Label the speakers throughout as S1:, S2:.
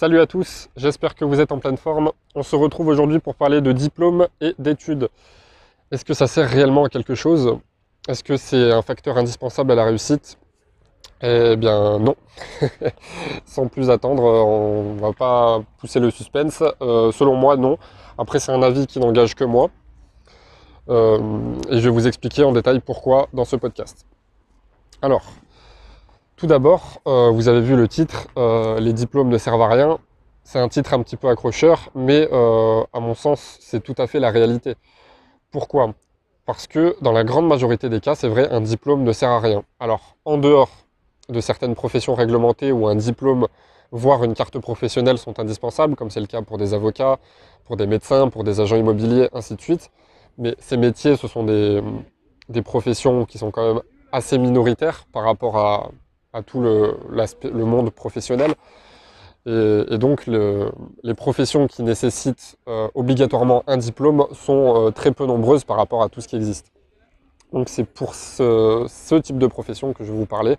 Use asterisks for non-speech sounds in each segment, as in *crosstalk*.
S1: Salut à tous, j'espère que vous êtes en pleine forme. On se retrouve aujourd'hui pour parler de diplôme et d'études. Est-ce que ça sert réellement à quelque chose? Est-ce que c'est un facteur indispensable à la réussite? Eh bien non. *laughs* Sans plus attendre, on va pas pousser le suspense. Euh, selon moi, non. Après, c'est un avis qui n'engage que moi. Euh, et je vais vous expliquer en détail pourquoi dans ce podcast. Alors, tout d'abord, euh, vous avez vu le titre, euh, les diplômes ne servent à rien. C'est un titre un petit peu accrocheur, mais euh, à mon sens, c'est tout à fait la réalité. Pourquoi? Parce que dans la grande majorité des cas, c'est vrai, un diplôme ne sert à rien. Alors, en dehors de certaines professions réglementées où un diplôme, voire une carte professionnelle sont indispensables, comme c'est le cas pour des avocats, pour des médecins, pour des agents immobiliers, ainsi de suite. Mais ces métiers, ce sont des, des professions qui sont quand même assez minoritaires par rapport à, à tout le, monde professionnel. Et, donc le, les professions qui nécessitent euh, obligatoirement un diplôme sont euh, très peu nombreuses par rapport à tout ce qui existe. Donc c'est pour ce, ce, type de profession que je vais vous parler.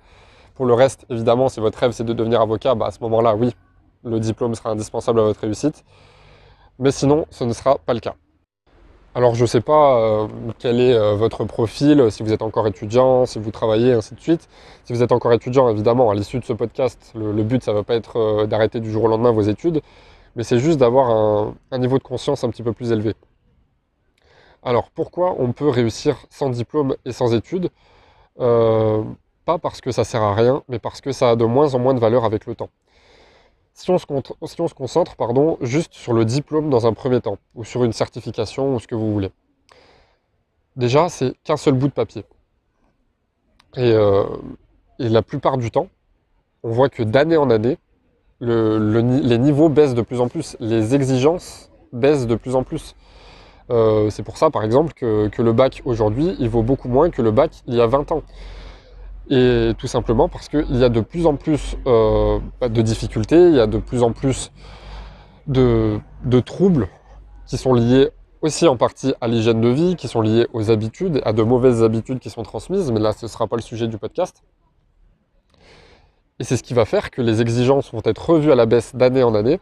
S1: Pour le reste, évidemment, si votre rêve c'est de devenir avocat, bah, à ce moment-là, oui, le diplôme sera indispensable à votre réussite. Mais sinon, ce ne sera pas le cas. Alors je ne sais pas euh, quel est euh, votre profil, si vous êtes encore étudiant, si vous travaillez, ainsi de suite. Si vous êtes encore étudiant, évidemment, à l'issue de ce podcast, le, but, ça ne va pas être euh, d'arrêter du jour au lendemain vos études, mais c'est juste d'avoir un, un, niveau de conscience un petit peu plus élevé. Alors pourquoi on peut réussir sans diplôme et sans études? Pas parce que ça sert à rien, mais parce que ça a de moins en moins de valeur avec le temps si on se, concentre pardon, juste sur le diplôme dans un premier temps, ou sur une certification, ou ce que vous voulez. Déjà, c'est qu'un seul bout de papier. Et, euh, la plupart du temps, on voit que d'année en année, le, le, les niveaux baissent de plus en plus, les exigences baissent de plus en plus. Euh, c'est pour ça, par exemple, que, que le bac aujourd'hui, il vaut beaucoup moins que le bac il y a 20 ans. Et tout simplement parce qu'il y a de plus en plus euh, de difficultés, il y a de plus en plus de, troubles qui sont liés aussi en partie à l'hygiène de vie, qui sont liés aux habitudes, à de mauvaises habitudes qui sont transmises, mais là ce ne sera pas le sujet du podcast. Et c'est ce qui va faire que les exigences vont être revues à la baisse d'année en année,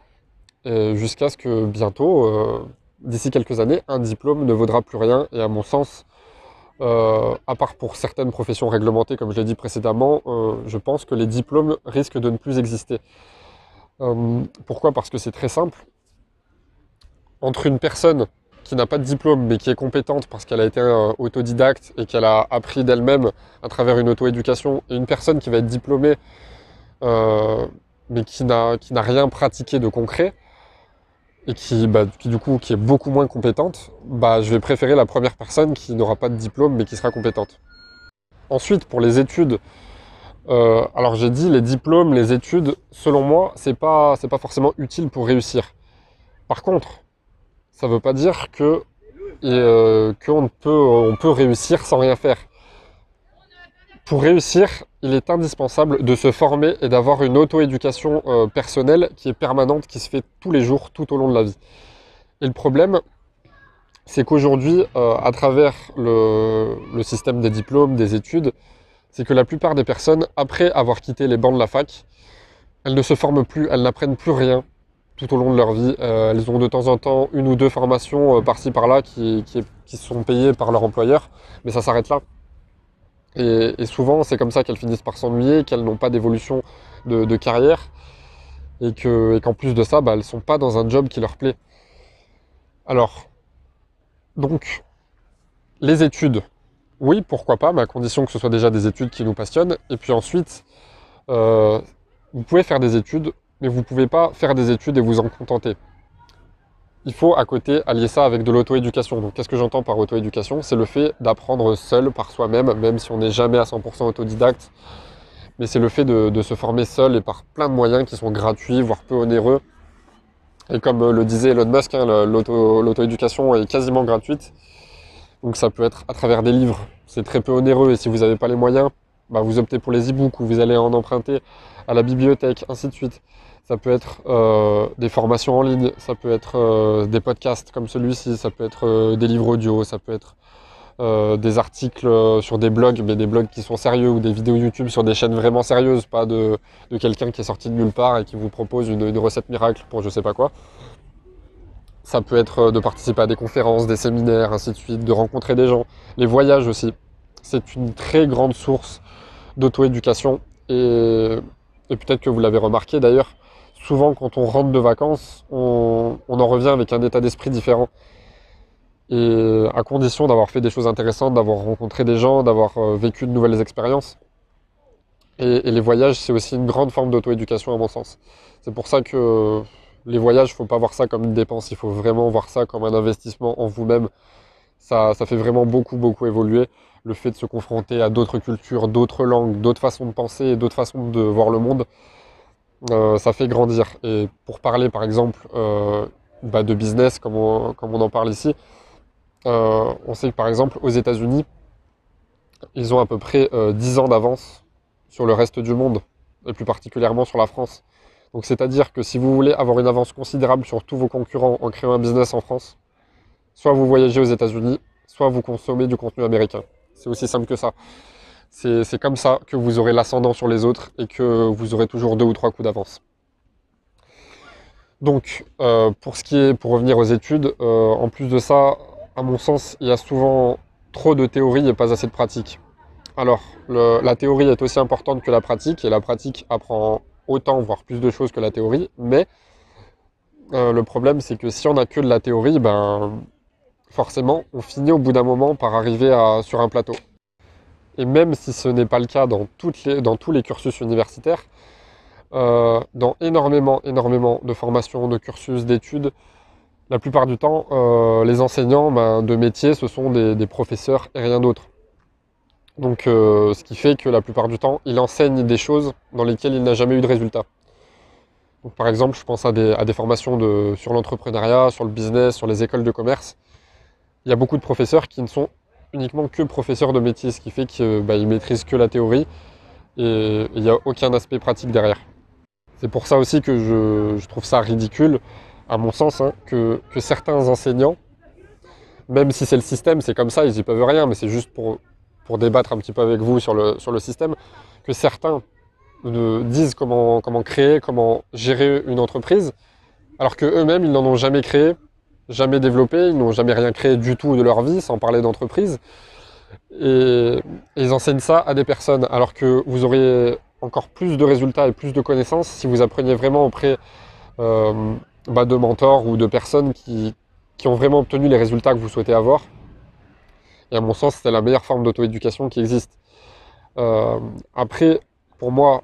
S1: jusqu'à ce que bientôt, euh, d'ici quelques années, un diplôme ne vaudra plus rien, et à mon sens, euh, à part pour certaines professions réglementées, comme je l'ai dit précédemment, euh, je pense que les diplômes risquent de ne plus exister. Euh, pourquoi? Parce que c'est très simple. Entre une personne qui n'a pas de diplôme mais qui est compétente parce qu'elle a été autodidacte et qu'elle a appris d'elle-même à travers une auto-éducation, et une personne qui va être diplômée mais qui n'a rien pratiqué de concret, et qui, bah, qui, du coup qui est beaucoup moins compétente, bah, je vais préférer la première personne qui n'aura pas de diplôme mais qui sera compétente. Ensuite, pour les études, euh, alors j'ai dit les diplômes, les études, selon moi, c'est pas c'est pas forcément utile pour réussir. Par contre, ça veut pas dire que euh, qu'on peut on peut réussir sans rien faire. Pour réussir, il est indispensable de se former et d'avoir une auto-éducation euh, personnelle qui est permanente, qui se fait tous les jours, tout au long de la vie. Et le problème, c'est qu'aujourd'hui, euh, à travers le, système des diplômes, des études, c'est que la plupart des personnes, après avoir quitté les bancs de la fac, elles ne se forment plus, elles n'apprennent plus rien tout au long de leur vie. Euh, elles ont de temps en temps une ou deux formations par-ci par-là qui sont payées par leur employeur, mais ça s'arrête là. Et, souvent, c'est comme ça qu'elles finissent par s'ennuyer, qu'elles n'ont pas d'évolution de, carrière, et qu'en qu plus de ça, bah, elles ne sont pas dans un job qui leur plaît. Alors, donc, les études, oui, pourquoi pas, mais à condition que ce soit déjà des études qui nous passionnent. Et puis ensuite, euh, vous pouvez faire des études, mais vous ne pouvez pas faire des études et vous en contenter il faut à côté allier ça avec de l'auto-éducation. Donc qu'est-ce que j'entends par auto-éducation? C'est le fait d'apprendre seul par soi-même, même si on n'est jamais à 100% autodidacte. Mais c'est le fait de, se former seul et par plein de moyens qui sont gratuits, voire peu onéreux. Et comme le disait Elon Musk, hein, l'auto-éducation est quasiment gratuite. Donc ça peut être à travers des livres. C'est très peu onéreux et si vous n'avez pas les moyens, bah vous optez pour les e-books ou vous allez en emprunter à la bibliothèque, ainsi de suite. Ça peut être euh, des formations en ligne, ça peut être euh, des podcasts comme celui-ci, ça peut être euh, des livres audio, ça peut être des articles sur des blogs, mais des blogs qui sont sérieux, ou des vidéos YouTube sur des chaînes vraiment sérieuses, pas de, quelqu'un qui est sorti de nulle part et qui vous propose une, une recette miracle pour je sais pas quoi. Ça peut être de participer à des conférences, des séminaires, ainsi de suite, de rencontrer des gens. Les voyages aussi. C'est une très grande source d'auto-éducation. Et, peut-être que vous l'avez remarqué d'ailleurs, souvent quand on rentre de vacances, on, en revient avec un état d'esprit différent. Et à condition d'avoir fait des choses intéressantes, d'avoir rencontré des gens, d'avoir euh, vécu de nouvelles expériences. Et, les voyages, c'est aussi une grande forme d'auto-éducation à mon sens. C'est pour ça que les voyages, il ne faut pas voir ça comme une dépense, il faut vraiment voir ça comme un investissement en vous-même. Ça, ça fait vraiment beaucoup, beaucoup évoluer. Le fait de se confronter à d'autres cultures, d'autres langues, d'autres façons de penser, d'autres façons de voir le monde, euh, ça fait grandir. Et pour parler par exemple euh, bah, de business, comme on, comme on, en parle ici, euh, on sait que par exemple aux États-Unis, ils ont à peu près 10 ans d'avance sur le reste du monde, et plus particulièrement sur la France. Donc c'est-à-dire que si vous voulez avoir une avance considérable sur tous vos concurrents en créant un business en France, soit vous voyagez aux États-Unis, soit vous consommez du contenu américain. C'est aussi simple que ça. C'est comme ça que vous aurez l'ascendant sur les autres et que vous aurez toujours deux ou trois coups d'avance. Donc, euh, pour ce qui est, pour revenir aux études, euh, en plus de ça, à mon sens, il y a souvent trop de théorie et pas assez de pratique. Alors, la théorie est aussi importante que la pratique, et la pratique apprend autant, voire plus de choses que la théorie, mais euh, le problème c'est que si on n'a que de la théorie, ben forcément on finit au bout d'un moment par arriver sur un plateau. Et même si ce n'est pas le cas dans, tous les cursus universitaires, euh, dans énormément, énormément de formations, de cursus, d'études, la plupart du temps, euh, les enseignants ben, de métier, ce sont des professeurs et rien d'autre. Donc, euh, ce qui fait que la plupart du temps, il enseigne des choses dans lesquelles il n'a jamais eu de résultat. par exemple, je pense à des, formations sur l'entrepreneuriat, sur le business, sur les écoles de commerce. Il y a beaucoup de professeurs qui ne sont uniquement que professeurs de métier, ce qui fait qu'ils bah, maîtrisent que la théorie et il n'y a aucun aspect pratique derrière. C'est pour ça aussi que je, trouve ça ridicule, à mon sens, hein, que, certains enseignants, même si c'est le système, c'est comme ça, ils n'y peuvent rien, mais c'est juste pour débattre un petit peu avec vous sur le, sur le système, que certains disent comment, comment créer, comment gérer une entreprise, alors qu'eux-mêmes, ils n'en ont jamais créé, jamais développé, ils n'ont jamais rien créé du tout de leur vie, sans parler d'entreprise. Et, ils enseignent ça à des personnes, alors que vous auriez encore plus de résultats et plus de connaissances si vous appreniez vraiment auprès euh, bah, de mentors ou de personnes qui, qui ont vraiment obtenu les résultats que vous souhaitez avoir. Et à mon sens, c'est la meilleure forme d'auto-éducation qui existe. Euh, après, pour moi,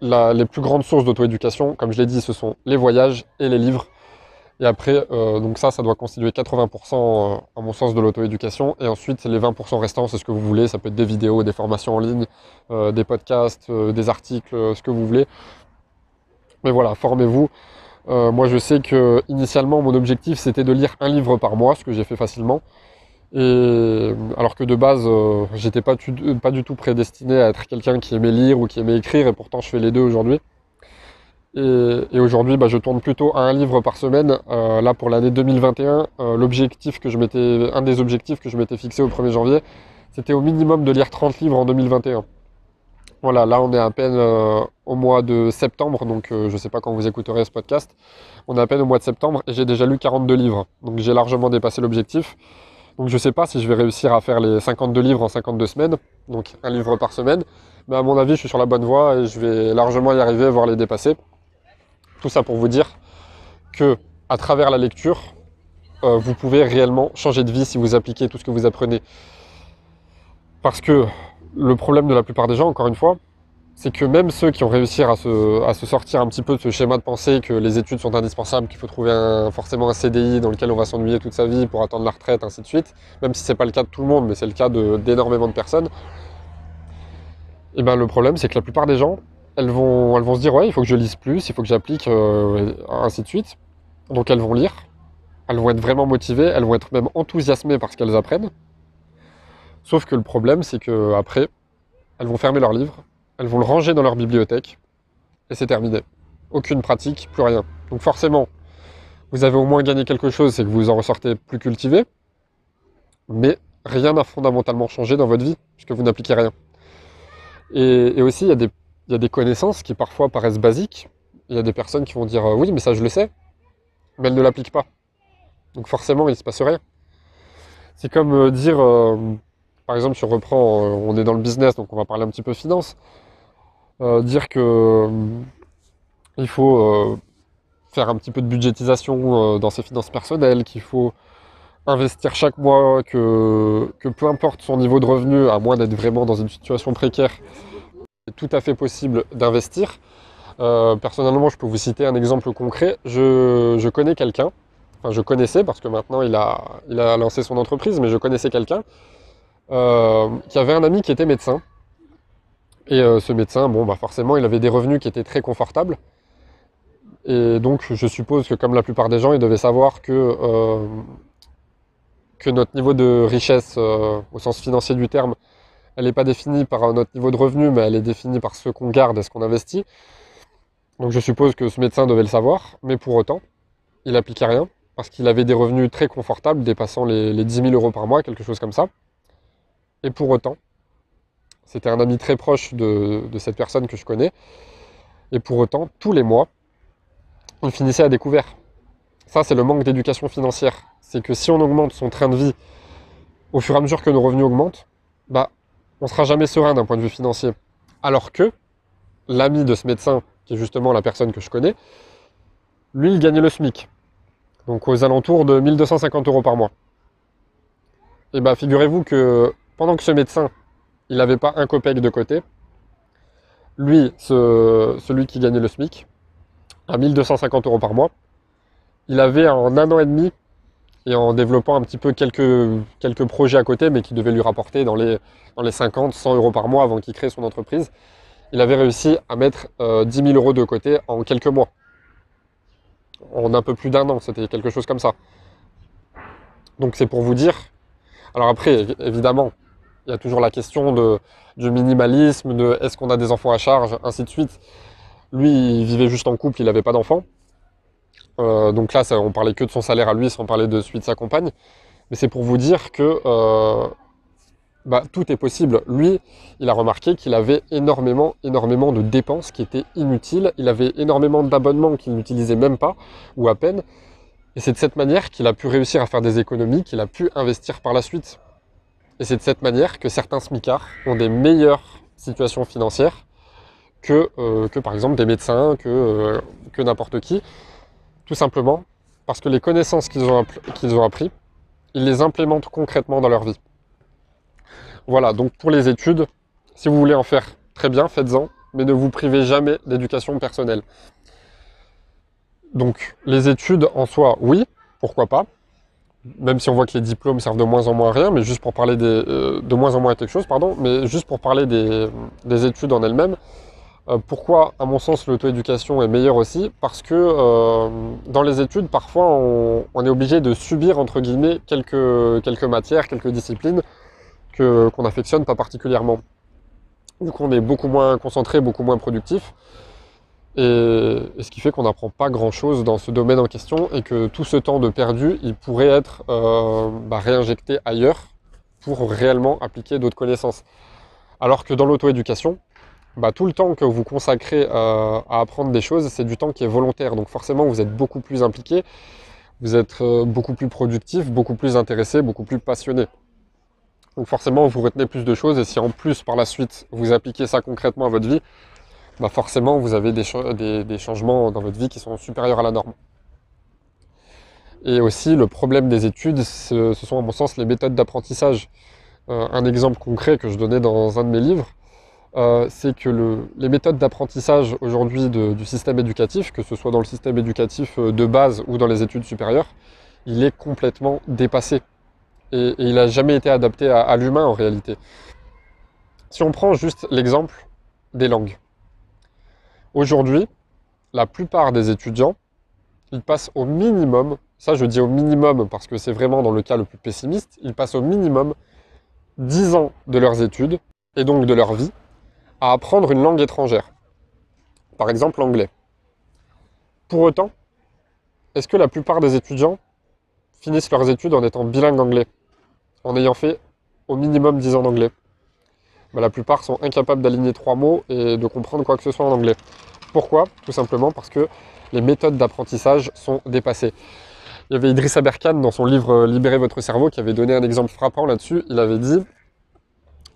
S1: les plus grandes sources d'auto-éducation, comme je l'ai dit, ce sont les voyages et les livres. Et après, euh, donc ça, ça doit constituer 80% euh, à mon sens de l'auto-éducation. Et ensuite, les 20% restants, c'est ce que vous voulez. Ça peut être des vidéos, des formations en ligne, des podcasts, des articles, ce que vous voulez. Mais voilà, formez-vous. moi, je sais que initialement, mon objectif, c'était de lire un livre par mois, ce que j'ai fait facilement. Et alors que de base, euh, j'étais pas, pas, du tout prédestiné à être quelqu'un qui aimait lire ou qui aimait écrire, et pourtant je fais les deux aujourd'hui. Et, aujourd'hui, bah, je tourne plutôt à un livre par semaine. Euh, là, pour l'année 2021, euh, l'objectif que je m'étais, un des objectifs que je m'étais fixé au 1er janvier, c'était au minimum de lire 30 livres en 2021. Voilà, là on est à peine au mois de septembre, donc je ne sais pas quand vous écouterez ce podcast. On est à peine au mois de septembre et j'ai déjà lu 42 livres. Donc j'ai largement dépassé l'objectif. Donc je ne sais pas si je vais réussir à faire les 52 livres en 52 semaines, donc un livre par semaine. Mais à mon avis, je suis sur la bonne voie et je vais largement y arriver, voire les dépasser. Tout ça pour vous dire que à travers la lecture, euh, vous pouvez réellement changer de vie si vous appliquez tout ce que vous apprenez. Parce que le problème de la plupart des gens, encore une fois, c'est que même ceux qui ont réussi à se, sortir un petit peu de ce schéma de pensée que les études sont indispensables, qu'il faut trouver forcément un CDI dans lequel on va s'ennuyer toute sa vie pour attendre la retraite, ainsi de suite, même si ce n'est pas le cas de tout le monde, mais c'est le cas d'énormément de, personnes, et eh ben le problème c'est que la plupart des gens, elles vont, elles vont se dire ouais, il faut que je lise plus, il faut que j'applique, euh, ainsi de suite. Donc elles vont lire, elles vont être vraiment motivées, elles vont être même enthousiasmées par ce qu'elles apprennent. Sauf que le problème c'est que après, elles vont fermer leur livre, elles vont le ranger dans leur bibliothèque, et c'est terminé. Aucune pratique, plus rien. Donc forcément, vous avez au moins gagné quelque chose, c'est que vous en ressortez plus cultivé, mais rien n'a fondamentalement changé dans votre vie, puisque vous n'appliquez rien. Et, aussi, il y, a des, il y, a des, connaissances qui parfois paraissent basiques. Il y a des personnes qui vont dire oui, mais ça je le sais, mais elles ne l'appliquent pas. Donc forcément, il ne se passe rien. C'est comme euh, dire, euh, par exemple, si on reprend, euh, on est dans le business, donc on va parler un petit peu finance, dire que il faut faire un petit peu de budgétisation dans ses finances personnelles, qu'il faut investir chaque mois, que, peu importe son niveau de revenu, à moins d'être vraiment dans une situation précaire, c'est tout à fait possible d'investir. personnellement, je peux vous citer un exemple concret. Je, connais quelqu'un enfin je connaissais parce que maintenant il a, il a lancé son entreprise, mais je connaissais quelqu'un euh, qui avait un ami qui était médecin. Et euh, ce médecin, bon, bah forcément, il avait des revenus qui étaient très confortables. Et donc, je suppose que comme la plupart des gens, il devait savoir que, euh, que notre niveau de richesse, au sens financier du terme, elle n'est pas définie par notre niveau de revenu, mais elle est définie par ce qu'on garde et ce qu'on investit. Donc je suppose que ce médecin devait le savoir, mais pour autant, il n'appliquait rien parce qu'il avait des revenus très confortables, dépassant les, 10 000 euros par mois, quelque chose comme ça. Et pour autant, c'était un ami très proche de, cette personne que je connais, et pour autant, tous les mois, il finissait à découvert. Ça, c'est le manque d'éducation financière. C'est que si on augmente son train de vie au fur et à mesure que nos revenus augmentent, bah, on sera jamais serein d'un point de vue financier. Alors que l'ami de ce médecin, qui est justement la personne que je connais, lui, il gagnait le SMIC donc aux alentours de 1250 euros par mois. Et bien figurez-vous que pendant que ce médecin, il n'avait pas un copec de côté, lui, celui qui gagnait le SMIC, à 1250 euros par mois, il avait en un an et demi, et en développant un petit peu quelques, quelques projets à côté, mais qui devaient lui rapporter dans les, dans les 50, 100 euros par mois avant qu'il crée son entreprise, il avait réussi à mettre 10 euh, 000 euros de côté en quelques mois en un peu plus d'un an, c'était quelque chose comme ça. Donc c'est pour vous dire. Alors après, évidemment, il y a toujours la question de, du minimalisme, de est-ce qu'on a des enfants à charge, ainsi de suite. Lui, il vivait juste en couple, il n'avait pas d'enfants. Euh, donc là, ça, on parlait que de son salaire à lui, sans parler de celui de sa compagne. Mais c'est pour vous dire que euh, bah, tout est possible. Lui, il a remarqué qu'il avait énormément, énormément de dépenses qui étaient inutiles. Il avait énormément d'abonnements qu'il n'utilisait même pas, ou à peine. Et c'est de cette manière qu'il a pu réussir à faire des économies, qu'il a pu investir par la suite. Et c'est de cette manière que certains smicards ont des meilleures situations financières que, euh, par exemple des médecins, que n'importe qui. Tout simplement parce que les connaissances qu'ils ont, qu'ils appris, ils les implémentent concrètement dans leur vie. Voilà, donc pour les études, si vous voulez en faire très bien, faites-en, mais ne vous privez jamais d'éducation personnelle. Donc les études en soi, oui, pourquoi pas, même si on voit que les diplômes servent de moins en moins à rien, mais juste pour parler des, euh, de moins en moins à quelque chose, pardon, mais juste pour parler des, études en elles-mêmes. Euh, pourquoi, à mon sens, l'auto-éducation est meilleure aussi Parce que euh, dans les études, parfois, on, est obligé de subir, entre guillemets, quelques, quelques matières, quelques disciplines qu'on affectionne pas particulièrement. Du coup, on est beaucoup moins concentré, beaucoup moins productif. Et, ce qui fait qu'on n'apprend pas grand-chose dans ce domaine en question et que tout ce temps de perdu, il pourrait être euh, bah, réinjecté ailleurs pour réellement appliquer d'autres connaissances. Alors que dans l'auto-éducation, bah, tout le temps que vous consacrez euh, à apprendre des choses, c'est du temps qui est volontaire. Donc forcément, vous êtes beaucoup plus impliqué, vous êtes euh, beaucoup plus productif, beaucoup plus intéressé, beaucoup plus passionné. Donc forcément, vous retenez plus de choses et si en plus par la suite vous appliquez ça concrètement à votre vie, bah forcément vous avez des, changements dans votre vie qui sont supérieurs à la norme. Et aussi le problème des études, ce, sont à mon sens les méthodes d'apprentissage. Euh, un exemple concret que je donnais dans un de mes livres, euh, c'est que les méthodes d'apprentissage aujourd'hui du système éducatif, que ce soit dans le système éducatif euh, de base ou dans les études supérieures, il est complètement dépassé et, il n'a jamais été adapté à, l'humain en réalité. Si on prend juste l'exemple des langues. Aujourd'hui, la plupart des étudiants, ils passent au minimum, ça je dis au minimum parce que c'est vraiment dans le cas le plus pessimiste, ils passent au minimum 10 ans de leurs études, et donc de leur vie, à apprendre une langue étrangère. Par exemple l'anglais. Pour autant, est-ce que la plupart des étudiants finissent leurs études en étant bilingues anglais en ayant fait au minimum 10 ans d'anglais? La plupart sont incapables d'aligner trois mots et de comprendre quoi que ce soit en anglais. Pourquoi? Tout simplement parce que les méthodes d'apprentissage sont dépassées. Il y avait Idriss Aberkan dans son livre Libérer votre cerveau qui avait donné un exemple frappant là-dessus. Il avait dit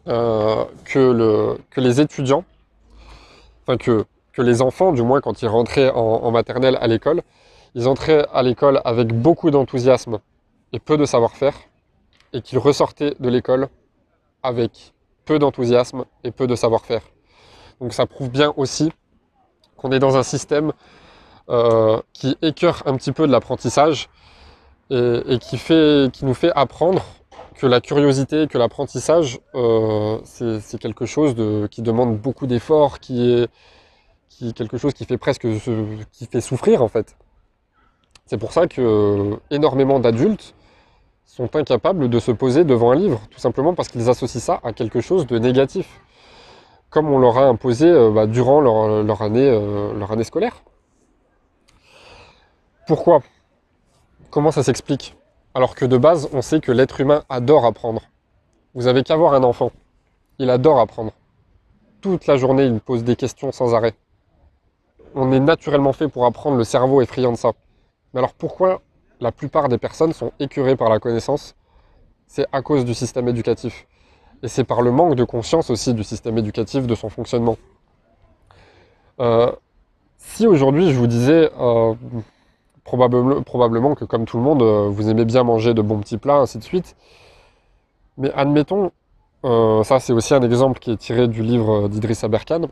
S1: euh, que, les étudiants, enfin que, les enfants, du moins quand ils rentraient en maternelle à l'école, ils entraient à l'école avec beaucoup d'enthousiasme et peu de savoir-faire, et qu'ils ressortaient de l'école avec peu d'enthousiasme et peu de savoir-faire. Donc ça prouve bien aussi qu'on est dans un système euh, qui écœure un petit peu de l'apprentissage et, qui, nous fait apprendre que la curiosité, que l'apprentissage, euh, c'est quelque chose qui demande beaucoup d'efforts, qui est, quelque chose qui fait presque souffrir en fait. C'est pour ça que énormément d'adultes sont incapables de se poser devant un livre, tout simplement parce qu'ils associent ça à quelque chose de négatif, comme on leur a imposé euh, bah, durant euh, leur année scolaire. Pourquoi? Comment ça s'explique? Alors que de base, on sait que l'être humain adore apprendre. Vous avez qu'à voir un enfant. Il adore apprendre. Toute la journée, il pose des questions sans arrêt. On est naturellement fait pour apprendre, le cerveau est friand de ça. Mais alors pourquoi la plupart des personnes sont écœurées par la connaissance, c'est à cause du système éducatif. Et c'est par le manque de conscience aussi du système éducatif, de son fonctionnement. Euh, si aujourd'hui je vous disais euh, probablement, que comme tout le monde, euh, vous aimez bien manger de bons petits plats, ainsi de suite, mais admettons, ça c'est aussi un exemple qui est tiré du livre d'Idriss Aberkan,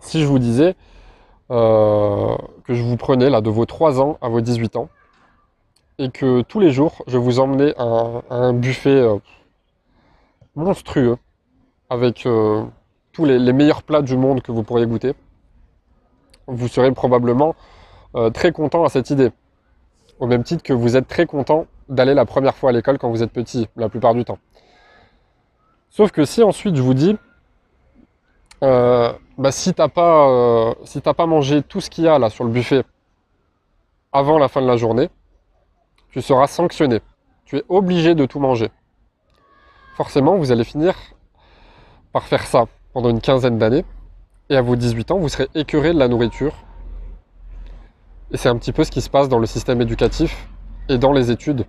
S1: si je vous disais que je vous prenais là de vos 3 ans à vos 18 ans, et que tous les jours, je vous emmenais à, un buffet euh, monstrueux avec euh, tous les, meilleurs plats du monde que vous pourriez goûter, vous serez probablement euh, très content à cette idée. Au même titre que vous êtes très content d'aller la première fois à l'école quand vous êtes petit, la plupart du temps. Sauf que si ensuite je vous dis, bah, si t'as pas, si pas mangé tout ce qu'il y a là sur le buffet avant la fin de la journée, tu seras sanctionné. Tu es obligé de tout manger. Forcément, vous allez finir par faire ça pendant une quinzaine d'années. Et à vos 18 ans, vous serez écœuré de la nourriture. Et c'est un petit peu ce qui se passe dans le système éducatif et dans les études.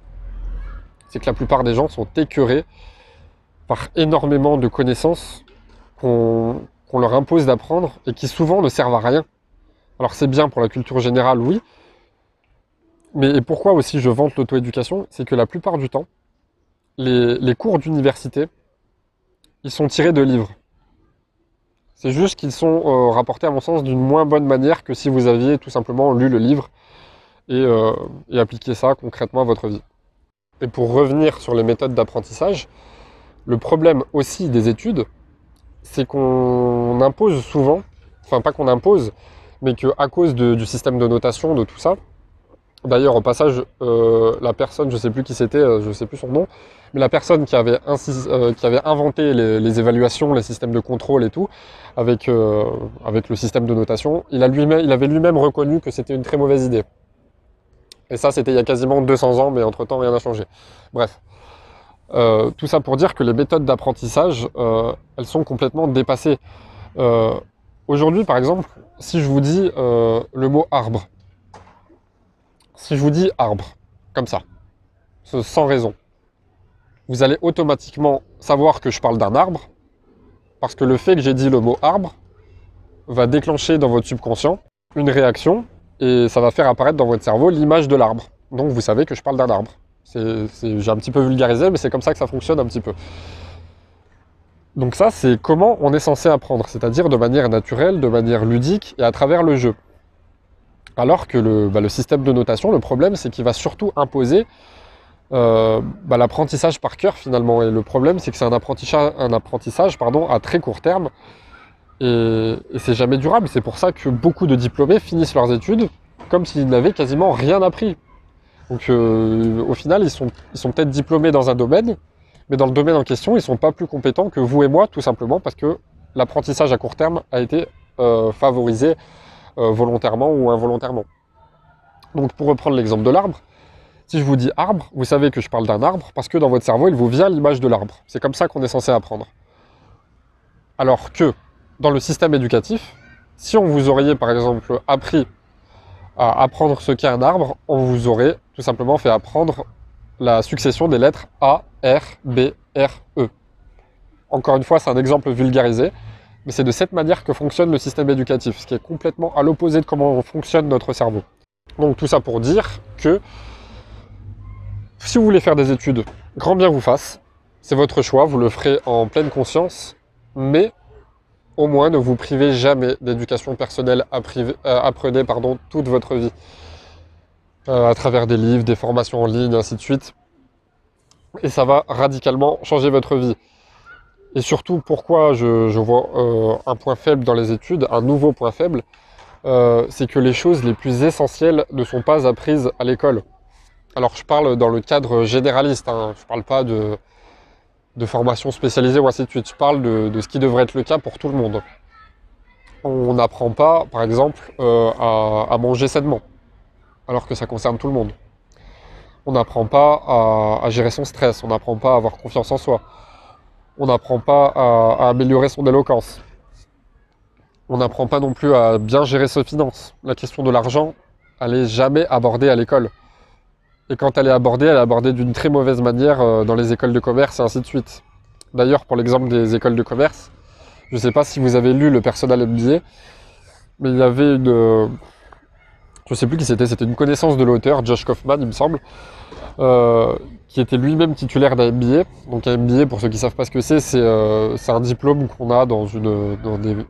S1: C'est que la plupart des gens sont écœurés par énormément de connaissances qu'on leur impose d'apprendre et qui souvent ne servent à rien. Alors c'est bien pour la culture générale, oui, mais pourquoi aussi je vante l'auto-éducation? C'est que la plupart du temps, les, cours d'université, ils sont tirés de livres. C'est juste qu'ils sont euh, rapportés, à mon sens, d'une moins bonne manière que si vous aviez tout simplement lu le livre et, euh, et appliqué ça concrètement à votre vie. Et pour revenir sur les méthodes d'apprentissage, le problème aussi des études, c'est qu'on impose souvent, enfin pas qu'on impose, mais qu'à cause du système de notation, de tout ça, D'ailleurs, au passage, euh, la personne, je ne sais plus qui c'était, euh, je ne sais plus son nom, mais la personne qui avait, euh, inventé les, évaluations, les systèmes de contrôle et tout, avec, avec le système de notation, il, a lui il avait lui-même reconnu que c'était une très mauvaise idée. Et ça, c'était il y a quasiment 200 ans, mais entre-temps, rien n'a changé. Bref. tout ça pour dire que les méthodes d'apprentissage, elles sont complètement dépassées. Aujourd'hui, par exemple, si je vous dis le mot arbre, si je vous dis arbre, comme ça, sans raison, vous allez automatiquement savoir que je parle d'un arbre, parce que le fait que j'ai dit le mot arbre va déclencher dans votre subconscient une réaction, et ça va faire apparaître dans votre cerveau l'image de l'arbre. Donc vous savez que je parle d'un arbre. J'ai un petit peu vulgarisé, mais c'est comme ça que ça fonctionne un petit peu. Donc ça, c'est comment on est censé apprendre, c'est-à-dire de manière naturelle, de manière ludique et à travers le jeu. Alors que bah, le, système de notation, le problème, c'est qu'il va surtout imposer euh, bah, l'apprentissage par cœur finalement. Et le problème, c'est que c'est un apprentissage, un apprentissage pardon, à très court terme. Et, c'est jamais durable. C'est pour ça que beaucoup de diplômés finissent leurs études comme s'ils n'avaient quasiment rien appris. Donc euh, au final, ils sont, peut-être diplômés dans un domaine, mais dans le domaine en question, ils ne sont pas plus compétents que vous et moi, tout simplement parce que l'apprentissage à court terme a été euh, favorisé volontairement ou involontairement. Donc pour reprendre l'exemple de l'arbre, Si je vous dis arbre, vous savez que je parle d'un arbre parce que dans votre cerveau, il vous vient l'image de l'arbre. C'est comme ça qu'on est censé apprendre. Alors que dans le système éducatif, si on vous aurait par exemple appris à apprendre ce qu'est un arbre, on vous aurait tout simplement fait apprendre la succession des lettres A, R, B, R, E. Encore une fois, c'est un exemple vulgarisé, mais c'est de cette manière que fonctionne le système éducatif, ce qui est complètement à l'opposé de comment fonctionne notre cerveau. Donc tout ça pour dire que si vous voulez faire des études, grand bien vous fasse. C'est votre choix, vous le ferez en pleine conscience, mais au moins ne vous privez jamais d'éducation personnelle, euh, apprenez pardon, toute votre vie. Euh, à travers des livres, des formations en ligne, ainsi de suite. Et ça va radicalement changer votre vie. Et surtout, pourquoi je, vois euh, un point faible dans les études, un nouveau point faible, c'est que les choses les plus essentielles ne sont pas apprises à l'école. Alors je parle dans le cadre généraliste, hein. je ne parle pas de, de, formation spécialisée ou ainsi de suite, je parle de, ce qui devrait être le cas pour tout le monde. On n'apprend pas, par exemple, euh, à, manger sainement, alors que ça concerne tout le monde. On n'apprend pas à, gérer son stress, on n'apprend pas à avoir confiance en soi, on n'apprend pas à, améliorer son éloquence, on n'apprend pas non plus à bien gérer ses finances. La question de l'argent, elle n'est jamais abordée à l'école. Et quand elle est abordée, elle est abordée d'une très mauvaise manière euh, dans les écoles de commerce et ainsi de suite. D'ailleurs, pour l'exemple des écoles de commerce, je ne sais pas si vous avez lu le personnel MBA, mais il y avait une... Euh, je ne sais plus qui c'était, c'était une connaissance de l'auteur, Josh Kaufman, il me semble, euh, qui était lui-même titulaire d'un MBA. Donc un MBA, pour ceux qui ne savent pas ce que c'est, c'est un diplôme qu'on a dans une,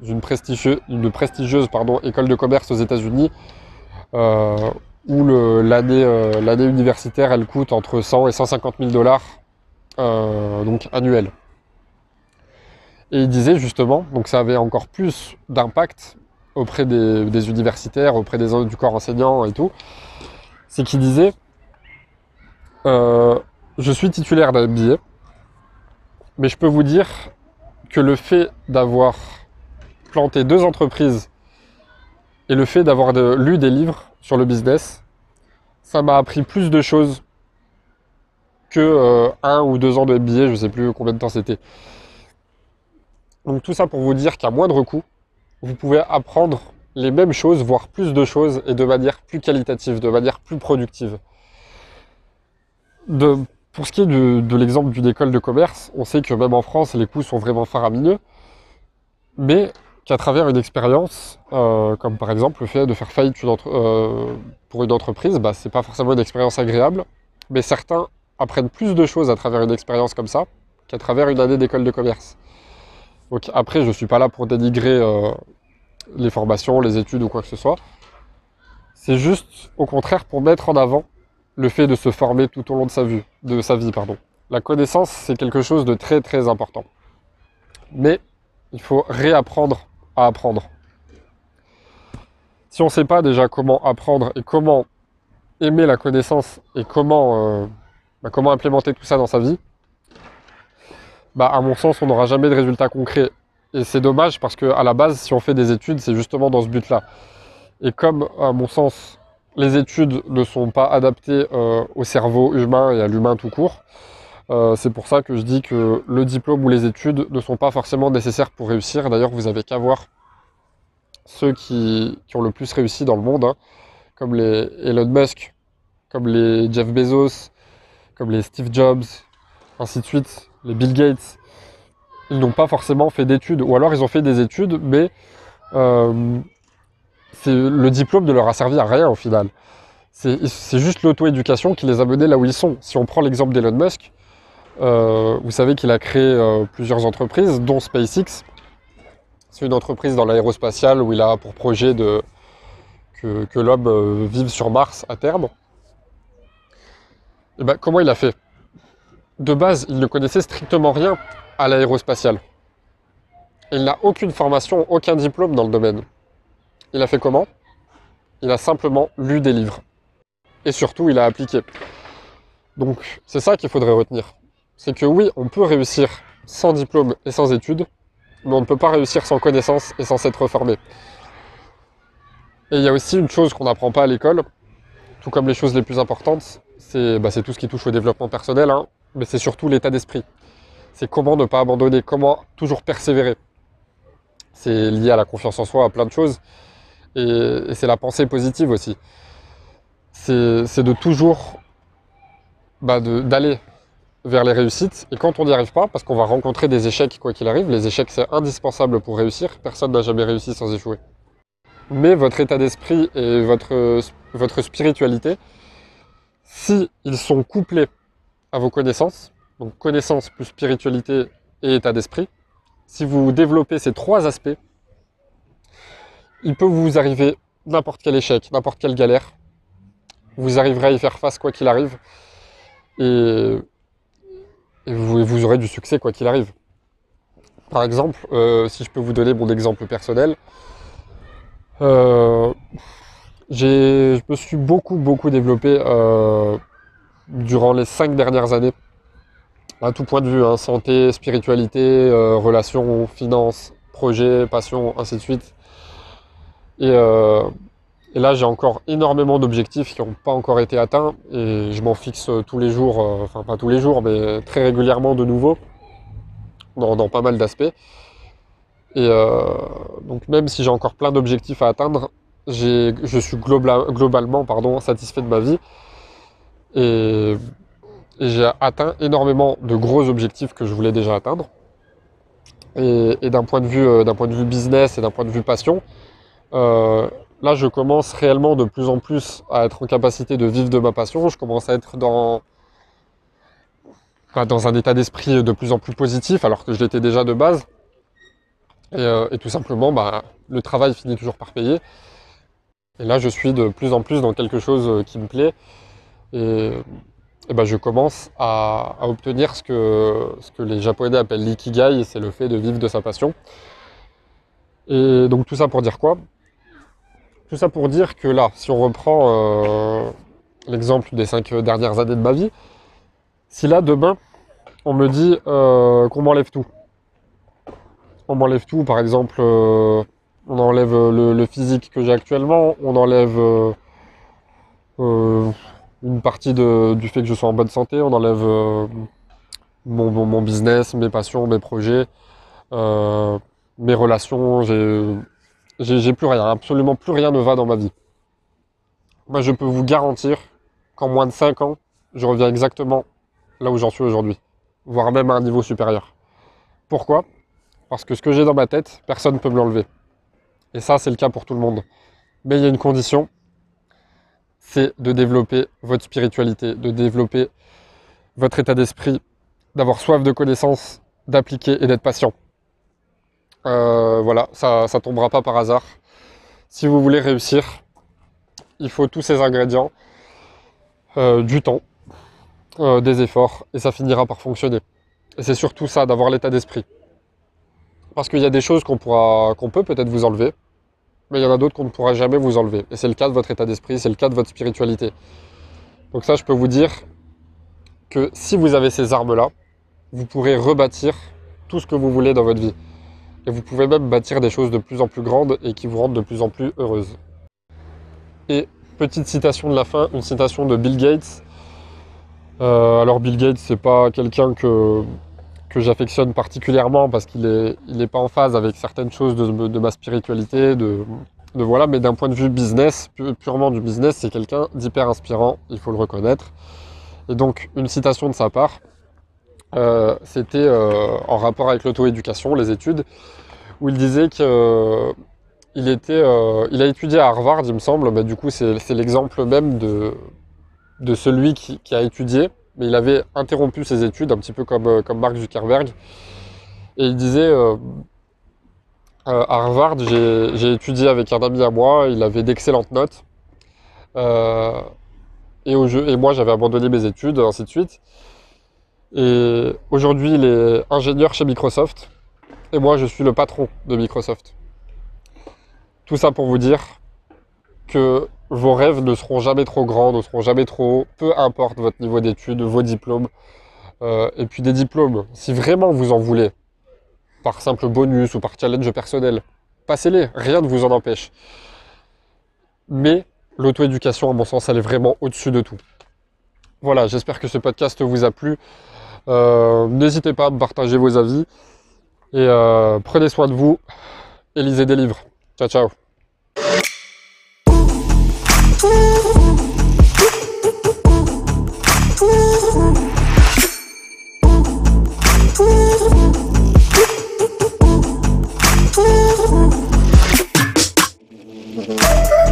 S1: une, prestigieuse pardon, école de commerce aux États-Unis, où euh, l'année universitaire, elle coûte entre 100 et 150 000 dollars, euh, donc annuels. Et il disait justement, donc ça avait encore plus d'impact auprès des, universitaires, auprès des du corps enseignant et tout, c'est qu'il disait, euh, je suis titulaire d'un billet, mais je peux vous dire que le fait d'avoir planté deux entreprises et le fait d'avoir lu des livres sur le business, ça m'a appris plus de choses que euh, un ou deux ans de MBA, je ne sais plus combien de temps c'était. Donc tout ça pour vous dire qu'à moindre coût, vous pouvez apprendre les mêmes choses, voire plus de choses, et de manière plus qualitative, de manière plus productive. Pour ce qui est de, l'exemple d'une école de commerce, on sait que même en France, les coûts sont vraiment faramineux, mais qu'à travers une expérience, euh, comme par exemple le fait de faire faillite euh, pour une entreprise, bah, c'est pas forcément une expérience agréable, mais certains apprennent plus de choses à travers une expérience comme ça qu'à travers une année d'école de commerce. Donc après, je ne suis pas là pour dénigrer euh, les formations, les études ou quoi que ce soit. C'est juste, au contraire, pour mettre en avant le fait de se former tout au long de sa vie. De sa vie pardon. La connaissance, c'est quelque chose de très très important. Mais il faut réapprendre à apprendre. Si on ne sait pas déjà comment apprendre et comment aimer la connaissance et comment, euh, bah, comment implémenter tout ça dans sa vie, bah, à mon sens, on n'aura jamais de résultats concrets. Et c'est dommage parce qu'à la base, si on fait des études, c'est justement dans ce but-là. Et comme, à mon sens, les études ne sont pas adaptées euh, au cerveau humain et à l'humain tout court, euh, c'est pour ça que je dis que le diplôme ou les études ne sont pas forcément nécessaires pour réussir. D'ailleurs, vous avez qu'à voir ceux qui, ont le plus réussi dans le monde, hein, comme les Elon Musk, comme les Jeff Bezos, comme les Steve Jobs, ainsi de suite, les Bill Gates. Ils n'ont pas forcément fait d'études, ou alors ils ont fait des études, mais euh, le diplôme ne leur a servi à rien au final. C'est juste l'auto-éducation qui les a menés là où ils sont. Si on prend l'exemple d'Elon Musk, euh, vous savez qu'il a créé euh, plusieurs entreprises, dont SpaceX. C'est une entreprise dans l'aérospatiale où il a pour projet que, l'homme euh, vive sur Mars à terme. Et ben, comment il a fait? De base, il ne connaissait strictement rien à l'aérospatiale. Il n'a aucune formation, aucun diplôme dans le domaine. Il a fait comment? Il a simplement lu des livres. Et surtout, il a appliqué. Donc, c'est ça qu'il faudrait retenir c'est que oui, on peut réussir sans diplôme et sans études, mais on ne peut pas réussir sans connaissance et sans s'être formé. Et il y a aussi une chose qu'on n'apprend pas à l'école, tout comme les choses les plus importantes, c'est bah, tout ce qui touche au développement personnel, hein, mais c'est surtout l'état d'esprit. C'est comment ne pas abandonner, comment toujours persévérer. C'est lié à la confiance en soi, à plein de choses. Et, c'est la pensée positive aussi. C'est de toujours bah, d'aller vers les réussites. Et quand on n'y arrive pas, parce qu'on va rencontrer des échecs quoi qu'il arrive, les échecs c'est indispensable pour réussir. Personne n'a jamais réussi sans échouer. Mais votre état d'esprit et votre, votre spiritualité, si sont couplés à vos connaissances, donc connaissances plus spiritualité et état d'esprit, si vous développez ces trois aspects, il peut vous arriver n'importe quel échec, n'importe quelle galère. Vous arriverez à y faire face quoi qu'il arrive. Et, vous, aurez du succès quoi qu'il arrive. Par exemple, euh, si je peux vous donner mon exemple personnel, euh, je me suis beaucoup, beaucoup développé euh, durant les cinq dernières années, à tout point de vue, hein, santé, spiritualité, relations, finances, projets, passion, ainsi de suite. Euh, et, là, j'ai encore énormément d'objectifs qui n'ont pas encore été atteints. Et je m'en fixe tous les jours, euh, enfin pas tous les jours, mais très régulièrement de nouveau, dans, pas mal d'aspects. Et euh, donc même si j'ai encore plein d'objectifs à atteindre, je suis globalement pardon, satisfait de ma vie. Et, j'ai atteint énormément de gros objectifs que je voulais déjà atteindre. Et, d'un point, point de vue business et d'un point de vue passion, euh, là, je commence réellement de plus en plus à être en capacité de vivre de ma passion. Je commence à être dans, un état d'esprit de plus en plus positif, alors que je l'étais déjà de base. Et, euh, tout simplement, bah, le travail finit toujours par payer. Et là, je suis de plus en plus dans quelque chose qui me plaît. Et, bah, je commence à, obtenir ce que les Japonais appellent l'ikigai, c'est le fait de vivre de sa passion. Et donc tout ça pour dire quoi? Tout ça pour dire que là, si on reprend euh, l'exemple des cinq dernières années de ma vie, si là demain on me dit euh, qu'on m'enlève tout, on m'enlève tout, par exemple, euh, on enlève le, physique que j'ai actuellement, on enlève une partie du fait que je sois en bonne santé, on enlève mon, business, mes passions, mes projets, mes relations, j'ai j'ai plus rien, absolument plus rien ne va dans ma vie. Moi, je peux vous garantir qu'en moins de 5 ans, je reviens exactement là où j'en suis aujourd'hui, voire même à un niveau supérieur. Pourquoi? Parce que ce que j'ai dans ma tête, personne ne peut me l'enlever. Et ça, c'est le cas pour tout le monde. Mais il y a une condition, c'est de développer votre spiritualité, de développer votre état d'esprit, d'avoir soif de connaissances, d'appliquer et d'être patient. Euh, voilà, ça ne tombera pas par hasard. Si vous voulez réussir, il faut tous ces ingrédients, euh, du temps, euh, des efforts, et ça finira par fonctionner. Et c'est surtout ça, d'avoir l'état d'esprit. Parce qu'il y a des choses qu'on qu'on peut peut-être vous enlever, mais il y en a d'autres qu'on ne pourra jamais vous enlever. Et c'est le cas de votre état d'esprit, c'est le cas de votre spiritualité. Donc ça, je peux vous dire que si vous avez ces armes-là, vous pourrez rebâtir tout ce que vous voulez dans votre vie et vous pouvez même bâtir des choses de plus en plus grandes et qui vous rendent de plus en plus heureuse. Et petite citation de la fin, une citation de Bill Gates. Euh, alors Bill Gates, c'est pas quelqu'un que, que j'affectionne particulièrement parce qu'il n'est il est pas en phase avec certaines choses de, ma spiritualité, de, de voilà, mais d'un point de vue business, purement du business, c'est quelqu'un d'hyper inspirant, il faut le reconnaître. Et donc une citation de sa part, euh, c'était euh, en rapport avec l'auto-éducation, les études, où il disait qu'il euh, était, il a étudié à Harvard, il me semble, mais du coup c'est l'exemple même de, celui qui, a étudié, mais il avait interrompu ses études, un petit peu comme, comme Mark Zuckerberg, et il disait à Harvard, j'ai étudié avec un ami à moi, il avait d'excellentes notes, et moi j'avais abandonné mes études, ainsi de suite. Et aujourd'hui, il est ingénieur chez Microsoft. Et moi, je suis le patron de Microsoft. Tout ça pour vous dire que vos rêves ne seront jamais trop grands, ne seront jamais trop hauts, peu importe votre niveau d'études, vos diplômes. Euh, et puis des diplômes, si vraiment vous en voulez, par simple bonus ou par challenge personnel, passez-les, rien ne vous en empêche. Mais l'auto-éducation, à mon sens, elle est vraiment au-dessus de tout. Voilà, j'espère que ce podcast vous a plu. Euh, n'hésitez pas à partager vos avis. Et euh, prenez soin de vous et lisez des livres. Ciao, ciao.